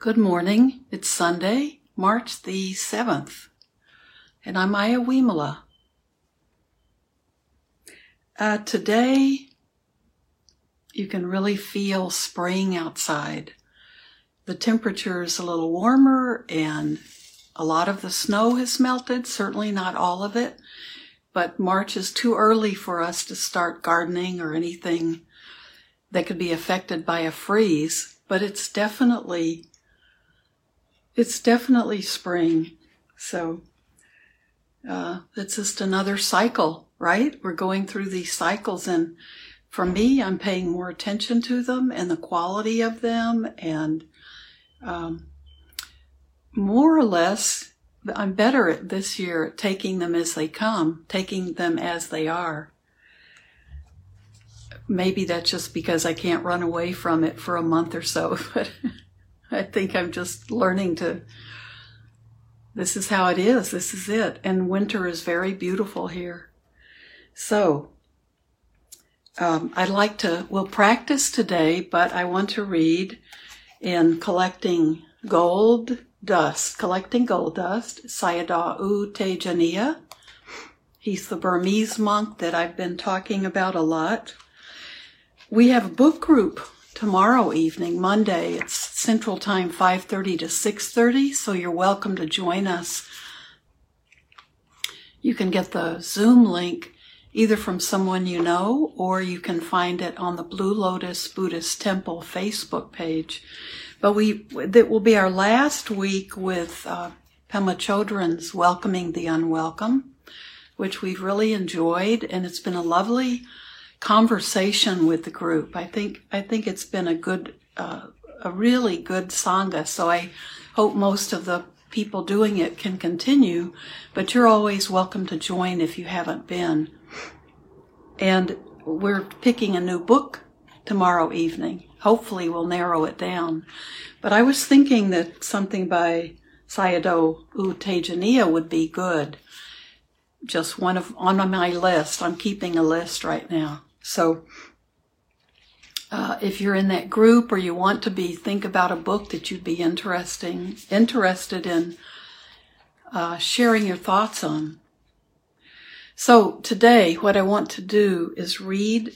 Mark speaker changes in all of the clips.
Speaker 1: Good morning. It's Sunday, March the 7th, and I'm Aya Wimala. Uh, today, you can really feel spring outside. The temperature is a little warmer and a lot of the snow has melted, certainly not all of it, but March is too early for us to start gardening or anything that could be affected by a freeze, but it's definitely it's definitely spring. So uh, it's just another cycle, right? We're going through these cycles, and for me, I'm paying more attention to them and the quality of them, and um, more or less, I'm better at this year at taking them as they come, taking them as they are. Maybe that's just because I can't run away from it for a month or so, but. I think I'm just learning to. This is how it is. This is it. And winter is very beautiful here. So, um, I'd like to, we'll practice today, but I want to read in Collecting Gold Dust, Collecting Gold Dust, Sayadaw U Tejaniya. He's the Burmese monk that I've been talking about a lot. We have a book group tomorrow evening, Monday. It's Central Time, 5:30 to 6:30, so you're welcome to join us. You can get the Zoom link either from someone you know or you can find it on the Blue Lotus Buddhist Temple Facebook page. But we that will be our last week with uh, Pema Chodron's Welcoming the Unwelcome, which we've really enjoyed, and it's been a lovely conversation with the group. I think I think it's been a good, uh, a really good sangha. So I hope most of the people doing it can continue. But you're always welcome to join if you haven't been. And we're picking a new book tomorrow evening. Hopefully, we'll narrow it down. But I was thinking that something by Sayadaw U Tejaniya would be good. Just one of on my list. I'm keeping a list right now. So, uh, if you're in that group or you want to be, think about a book that you'd be interesting, interested in uh, sharing your thoughts on. So today, what I want to do is read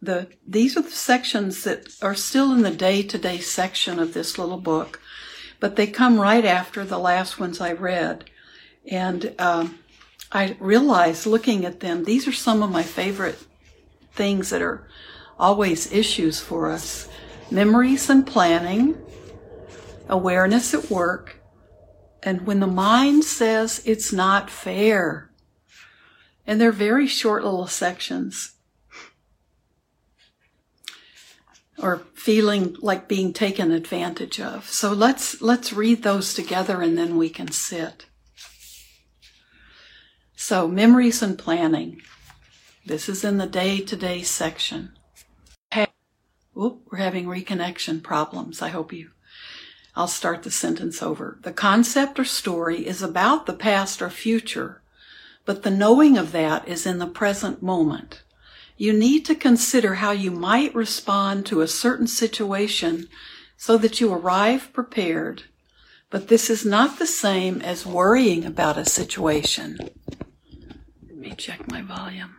Speaker 1: the. These are the sections that are still in the day-to-day section of this little book, but they come right after the last ones I read, and um, I realized looking at them, these are some of my favorite things that are always issues for us memories and planning, awareness at work, and when the mind says it's not fair. And they're very short little sections. Or feeling like being taken advantage of. So let's, let's read those together and then we can sit. So, memories and planning. This is in the day to day section. Hey, whoop, we're having reconnection problems. I hope you. I'll start the sentence over. The concept or story is about the past or future, but the knowing of that is in the present moment. You need to consider how you might respond to a certain situation so that you arrive prepared. But this is not the same as worrying about a situation. Let me check my volume.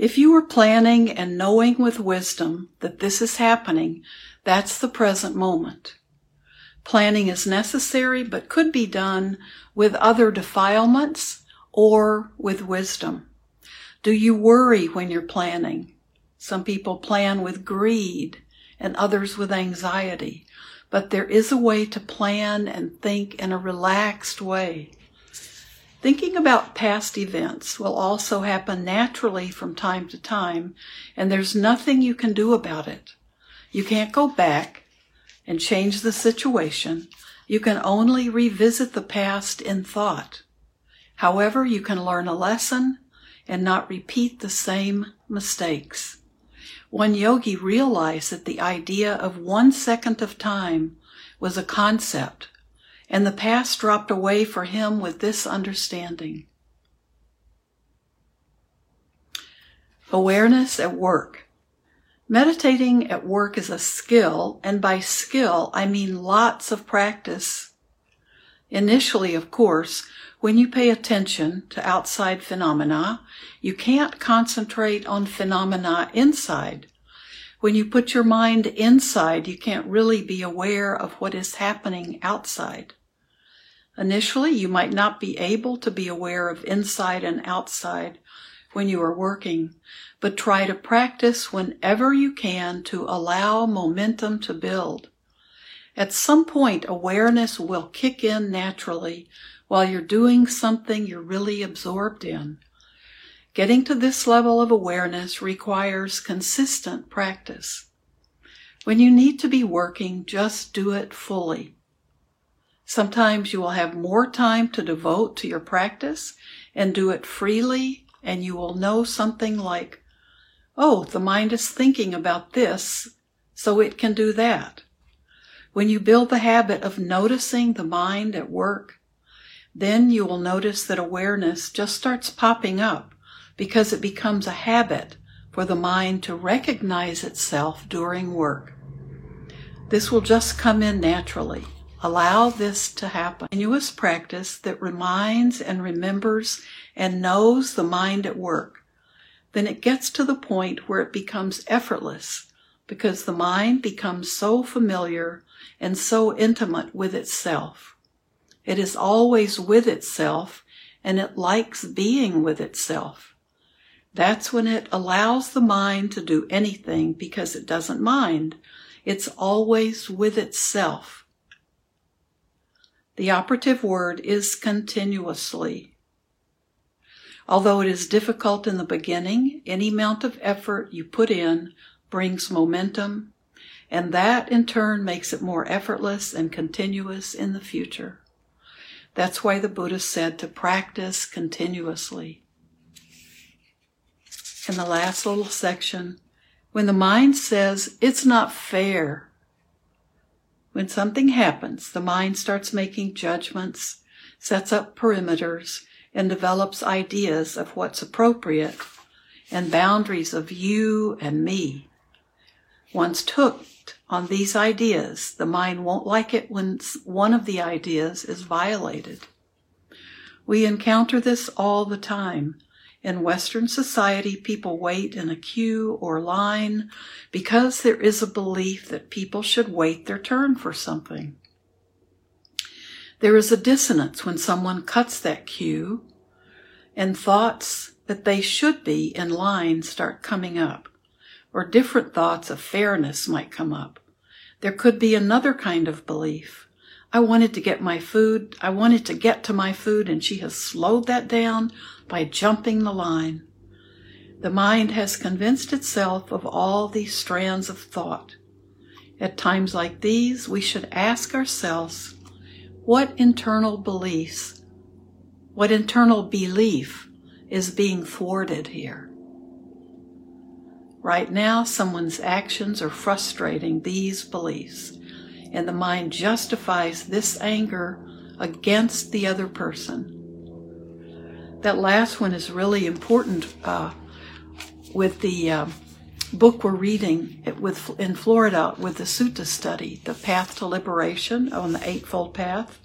Speaker 1: If you are planning and knowing with wisdom that this is happening, that's the present moment. Planning is necessary, but could be done with other defilements or with wisdom. Do you worry when you're planning? Some people plan with greed and others with anxiety, but there is a way to plan and think in a relaxed way. Thinking about past events will also happen naturally from time to time, and there's nothing you can do about it. You can't go back and change the situation. You can only revisit the past in thought. However, you can learn a lesson and not repeat the same mistakes. One yogi realized that the idea of one second of time was a concept and the past dropped away for him with this understanding. Awareness at work. Meditating at work is a skill, and by skill, I mean lots of practice. Initially, of course, when you pay attention to outside phenomena, you can't concentrate on phenomena inside. When you put your mind inside, you can't really be aware of what is happening outside. Initially, you might not be able to be aware of inside and outside when you are working, but try to practice whenever you can to allow momentum to build. At some point, awareness will kick in naturally while you're doing something you're really absorbed in. Getting to this level of awareness requires consistent practice. When you need to be working, just do it fully. Sometimes you will have more time to devote to your practice and do it freely, and you will know something like, Oh, the mind is thinking about this, so it can do that. When you build the habit of noticing the mind at work, then you will notice that awareness just starts popping up because it becomes a habit for the mind to recognize itself during work. This will just come in naturally. Allow this to happen. Continuous practice that reminds and remembers and knows the mind at work then it gets to the point where it becomes effortless because the mind becomes so familiar and so intimate with itself. It is always with itself and it likes being with itself. That's when it allows the mind to do anything because it doesn't mind. It's always with itself. The operative word is continuously. Although it is difficult in the beginning, any amount of effort you put in brings momentum, and that in turn makes it more effortless and continuous in the future. That's why the Buddha said to practice continuously. In the last little section, when the mind says it's not fair, when something happens, the mind starts making judgments, sets up perimeters, and develops ideas of what's appropriate and boundaries of you and me. Once hooked on these ideas, the mind won't like it when one of the ideas is violated. We encounter this all the time. In Western society, people wait in a queue or line because there is a belief that people should wait their turn for something. There is a dissonance when someone cuts that queue and thoughts that they should be in line start coming up, or different thoughts of fairness might come up. There could be another kind of belief. I wanted to get my food. I wanted to get to my food, and she has slowed that down by jumping the line. The mind has convinced itself of all these strands of thought. At times like these, we should ask ourselves what internal beliefs, what internal belief is being thwarted here? Right now, someone's actions are frustrating these beliefs, and the mind justifies this anger against the other person. That last one is really important uh, with the uh, book we're reading with in Florida with the Sutta study, The Path to Liberation on the Eightfold Path.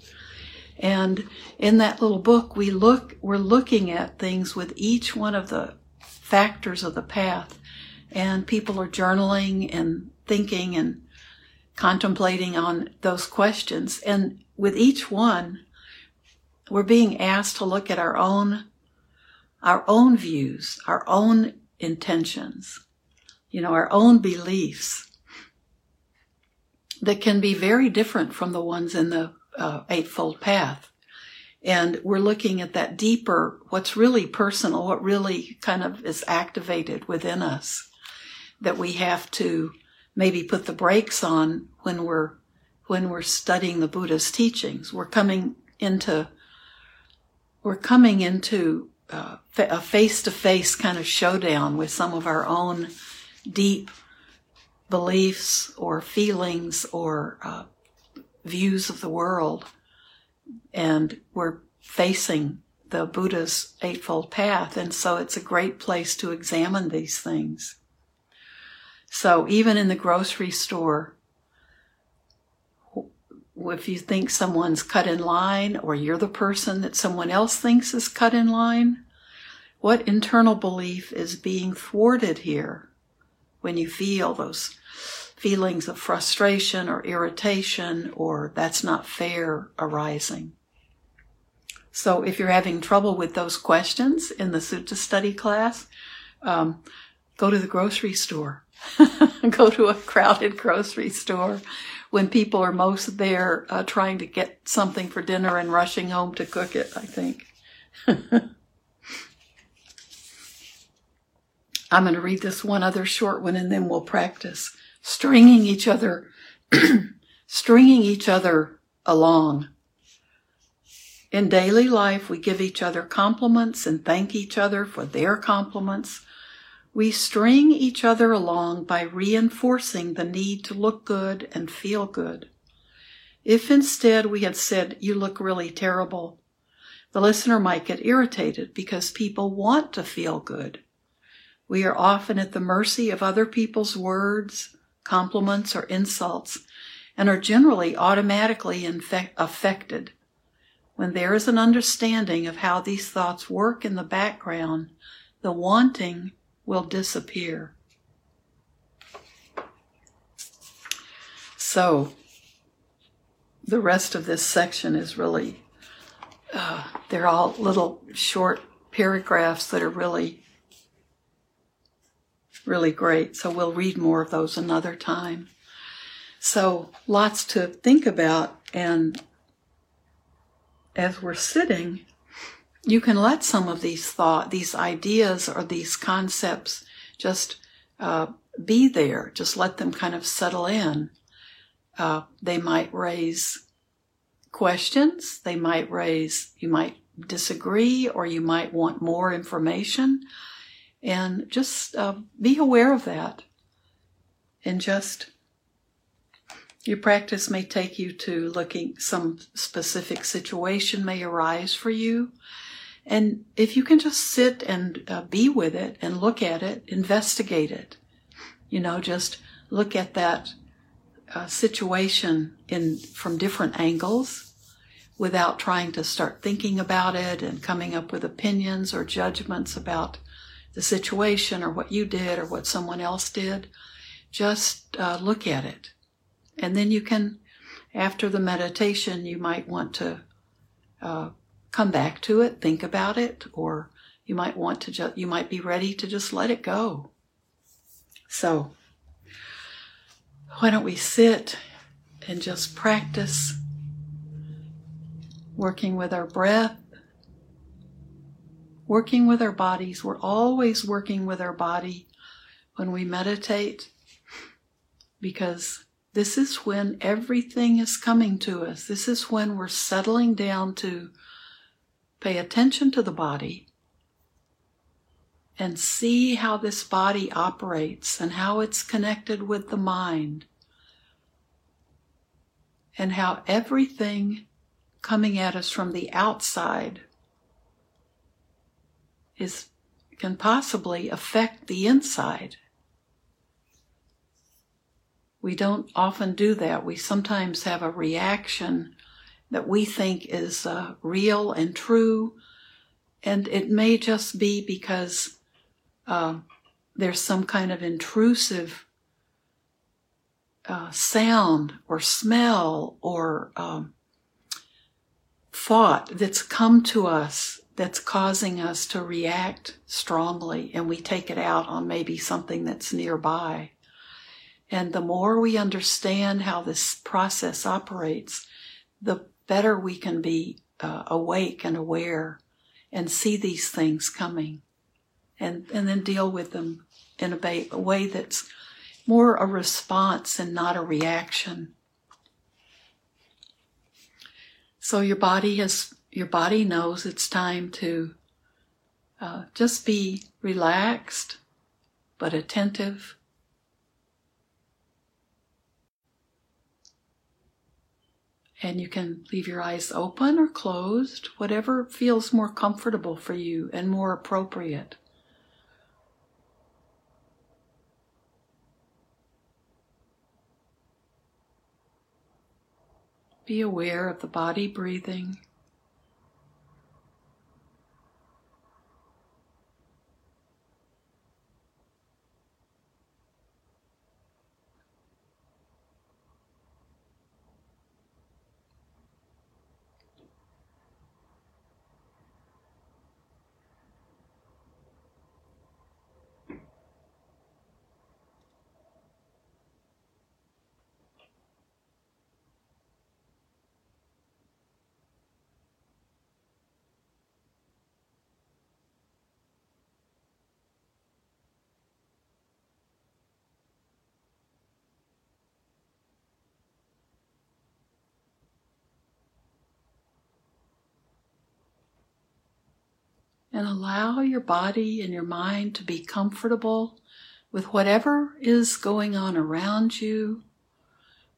Speaker 1: And in that little book, we look, we're looking at things with each one of the factors of the path. And people are journaling and thinking and contemplating on those questions. And with each one, we're being asked to look at our own, our own views, our own intentions you know, our own beliefs that can be very different from the ones in the uh, Eightfold Path. And we're looking at that deeper, what's really personal, what really kind of is activated within us that we have to maybe put the brakes on when we're when we're studying the Buddha's teachings. We're coming into we're coming into uh, a face to face kind of showdown with some of our own deep beliefs or feelings or uh, views of the world. And we're facing the Buddha's Eightfold Path. And so it's a great place to examine these things. So even in the grocery store, if you think someone's cut in line or you're the person that someone else thinks is cut in line, what internal belief is being thwarted here when you feel those feelings of frustration or irritation or that's not fair arising? So if you're having trouble with those questions in the Sutta study class, um, go to the grocery store. go to a crowded grocery store when people are most there uh, trying to get something for dinner and rushing home to cook it, I think. I'm going to read this one other short one and then we'll practice stringing each other, stringing each other along. In daily life, we give each other compliments and thank each other for their compliments. We string each other along by reinforcing the need to look good and feel good. If instead we had said, You look really terrible, the listener might get irritated because people want to feel good. We are often at the mercy of other people's words, compliments, or insults, and are generally automatically affected. When there is an understanding of how these thoughts work in the background, the wanting will disappear. So, the rest of this section is really, uh, they're all little short paragraphs that are really, really great. So, we'll read more of those another time. So, lots to think about. And as we're sitting, you can let some of these thought, these ideas or these concepts just uh, be there. Just let them kind of settle in. Uh, they might raise questions. They might raise, you might disagree or you might want more information. And just uh, be aware of that. And just, your practice may take you to looking, some specific situation may arise for you and if you can just sit and uh, be with it and look at it, investigate it, you know, just look at that uh, situation in from different angles without trying to start thinking about it and coming up with opinions or judgments about the situation or what you did or what someone else did. Just uh, look at it. And then you can, after the meditation, you might want to uh, come back to it, think about it, or you might want to just, you might be ready to just let it go. So, why don't we sit and just practice working with our breath, working with our bodies. We're always working with our body when we meditate because this is when everything is coming to us. This is when we're settling down to Pay attention to the body and see how this body operates and how it's connected with the mind and how everything coming at us from the outside is can possibly affect the inside. We don't often do that. We sometimes have a reaction that we think is uh, real and true. And it may just be because uh, there's some kind of intrusive uh, sound or smell or um, thought that's come to us that's causing us to react strongly, and we take it out on maybe something that's nearby. And the more we understand how this process operates, the better we can be uh, awake and aware and see these things coming and, and then deal with them in a, ba- a way that's more a response and not a reaction. So your body has, your body knows it's time to uh, just be relaxed but attentive And you can leave your eyes open or closed, whatever feels more comfortable for you and more appropriate. Be aware of the body breathing and allow your body and your mind to be comfortable with whatever is going on around you,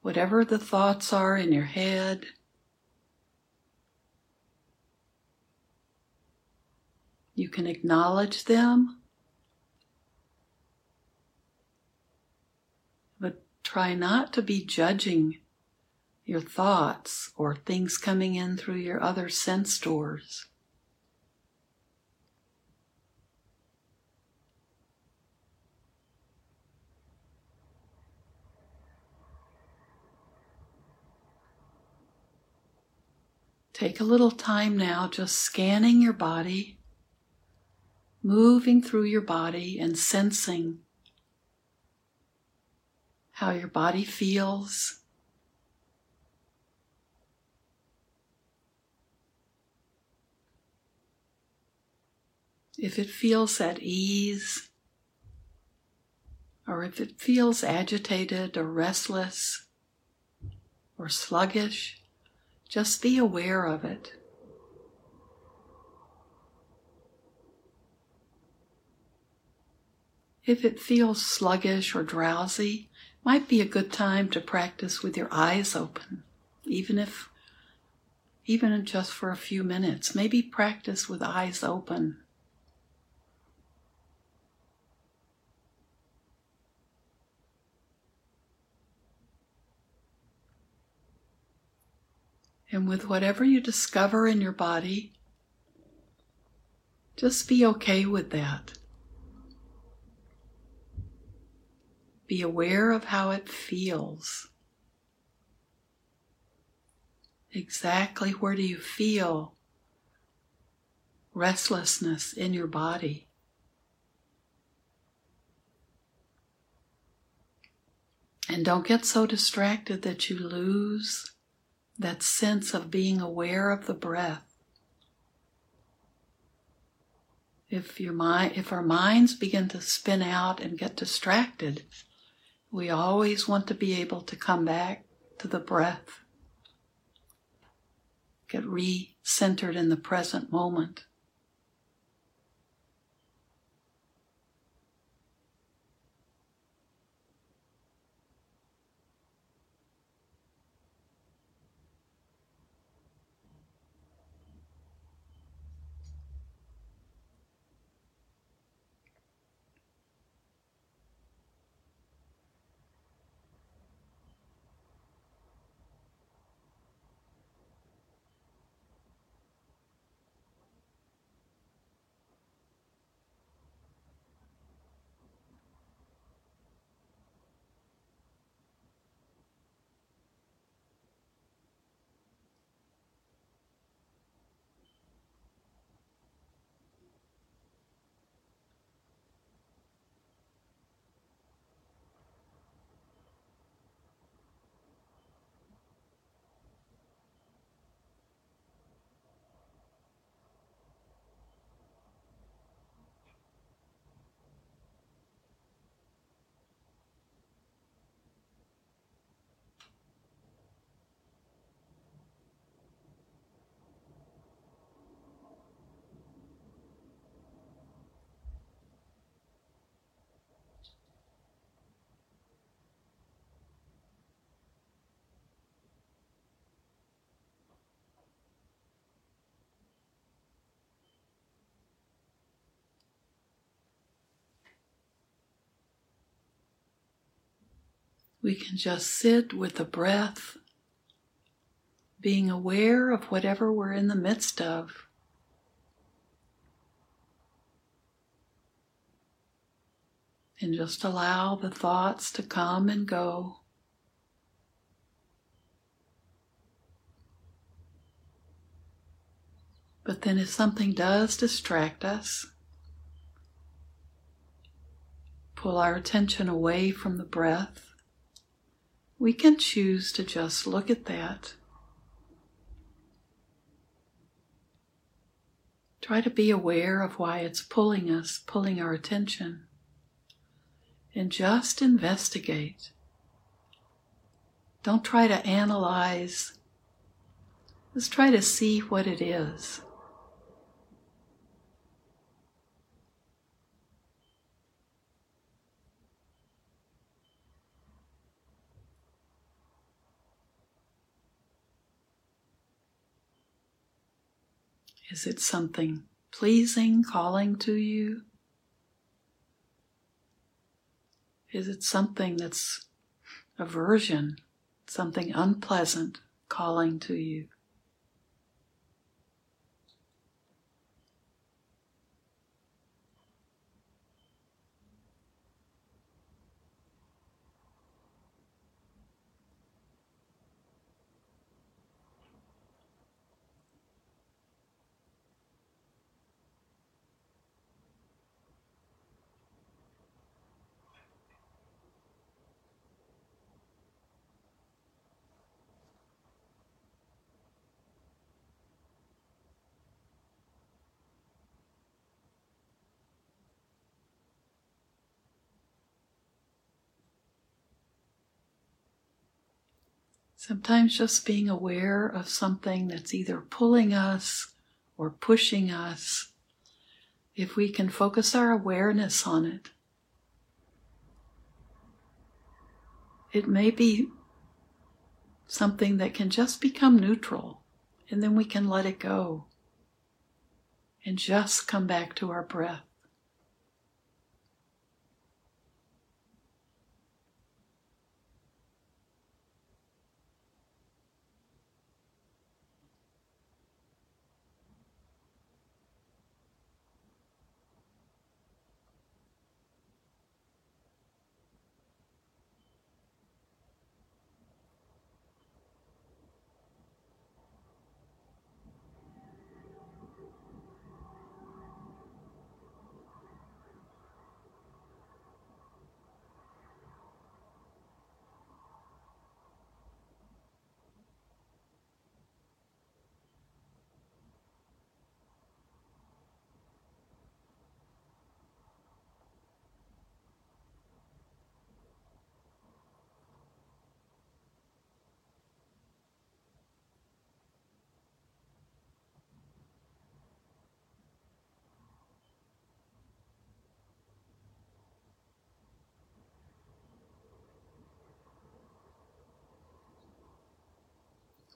Speaker 1: whatever the thoughts are in your head. You can acknowledge them, but try not to be judging your thoughts or things coming in through your other sense doors. Take a little time now just scanning your body, moving through your body and sensing how your body feels. If it feels at ease, or if it feels agitated or restless or sluggish. Just be aware of it. If it feels sluggish or drowsy, might be a good time to practice with your eyes open, even if even just for a few minutes. Maybe practice with eyes open. And with whatever you discover in your body, just be okay with that. Be aware of how it feels. Exactly where do you feel restlessness in your body? And don't get so distracted that you lose that sense of being aware of the breath. If your mind, if our minds begin to spin out and get distracted, we always want to be able to come back to the breath, get re-centered in the present moment. We can just sit with the breath being aware of whatever we're in the midst of. And just allow the thoughts to come and go. But then, if something does distract us, pull our attention away from the breath, we can choose to just look at that. Try to be aware of why it's pulling us, pulling our attention, and just investigate. Don't try to analyze, just try to see what it is. Is it something pleasing calling to you? Is it something that's aversion, something unpleasant calling to you? Sometimes just being aware of something that's either pulling us or pushing us, if we can focus our awareness on it, it may be something that can just become neutral and then we can let it go and just come back to our breath.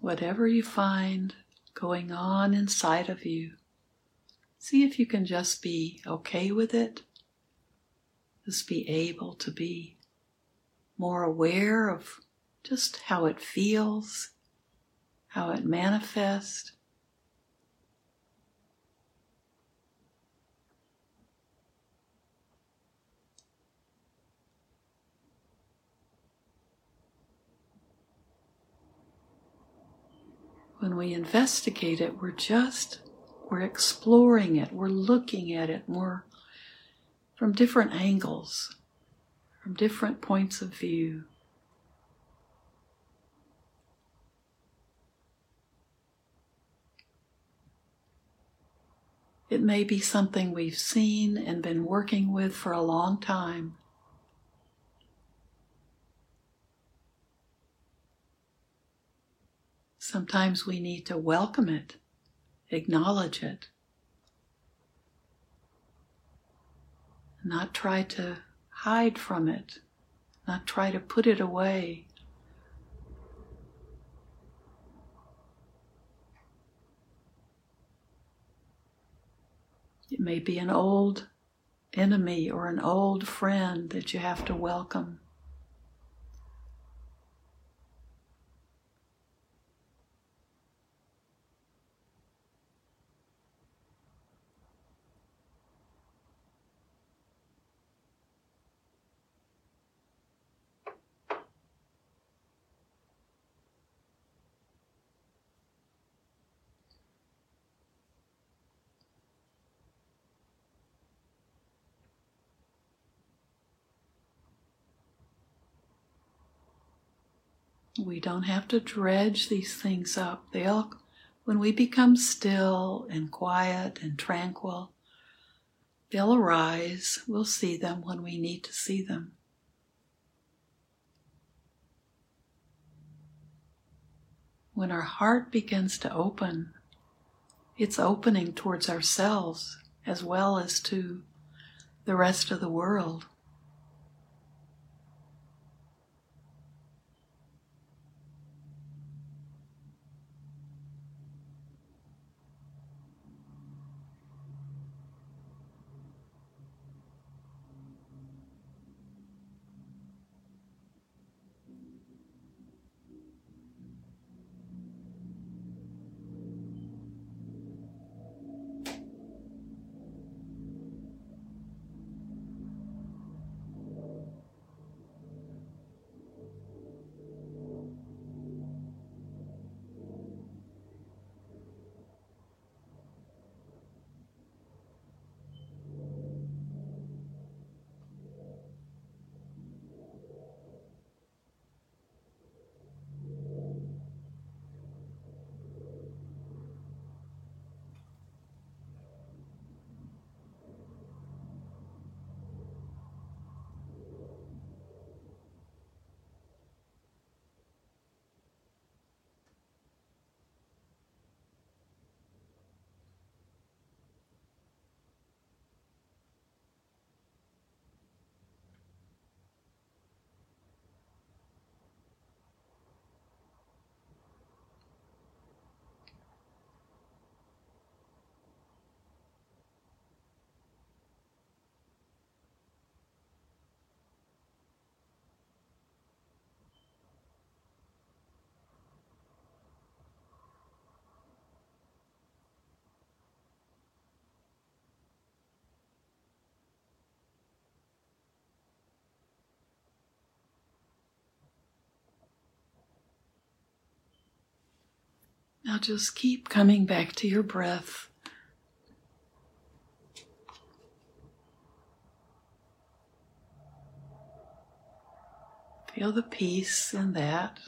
Speaker 1: Whatever you find going on inside of you, see if you can just be okay with it. Just be able to be more aware of just how it feels, how it manifests. When we investigate it, we're just, we're exploring it, we're looking at it more from different angles, from different points of view. It may be something we've seen and been working with for a long time. Sometimes we need to welcome it, acknowledge it, not try to hide from it, not try to put it away. It may be an old enemy or an old friend that you have to welcome. We don't have to dredge these things up. They'll, when we become still and quiet and tranquil, they'll arise. We'll see them when we need to see them. When our heart begins to open, it's opening towards ourselves as well as to the rest of the world. Now just keep coming back to your breath. Feel the peace in that.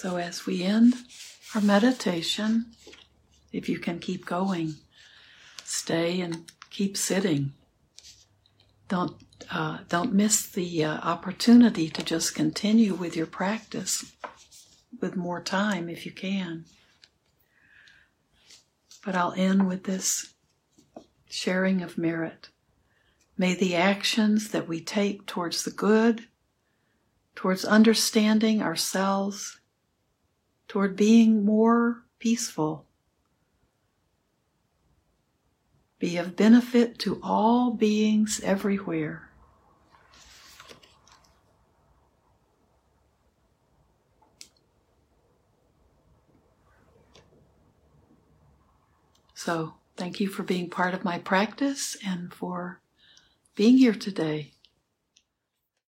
Speaker 1: So, as we end our meditation, if you can keep going, stay and keep sitting. Don't uh, don't miss the uh, opportunity to just continue with your practice with more time if you can. But I'll end with this sharing of merit. May the actions that we take towards the good, towards understanding ourselves toward being more peaceful. Be of benefit to all beings everywhere. So, thank you for being part of my practice and for being here today.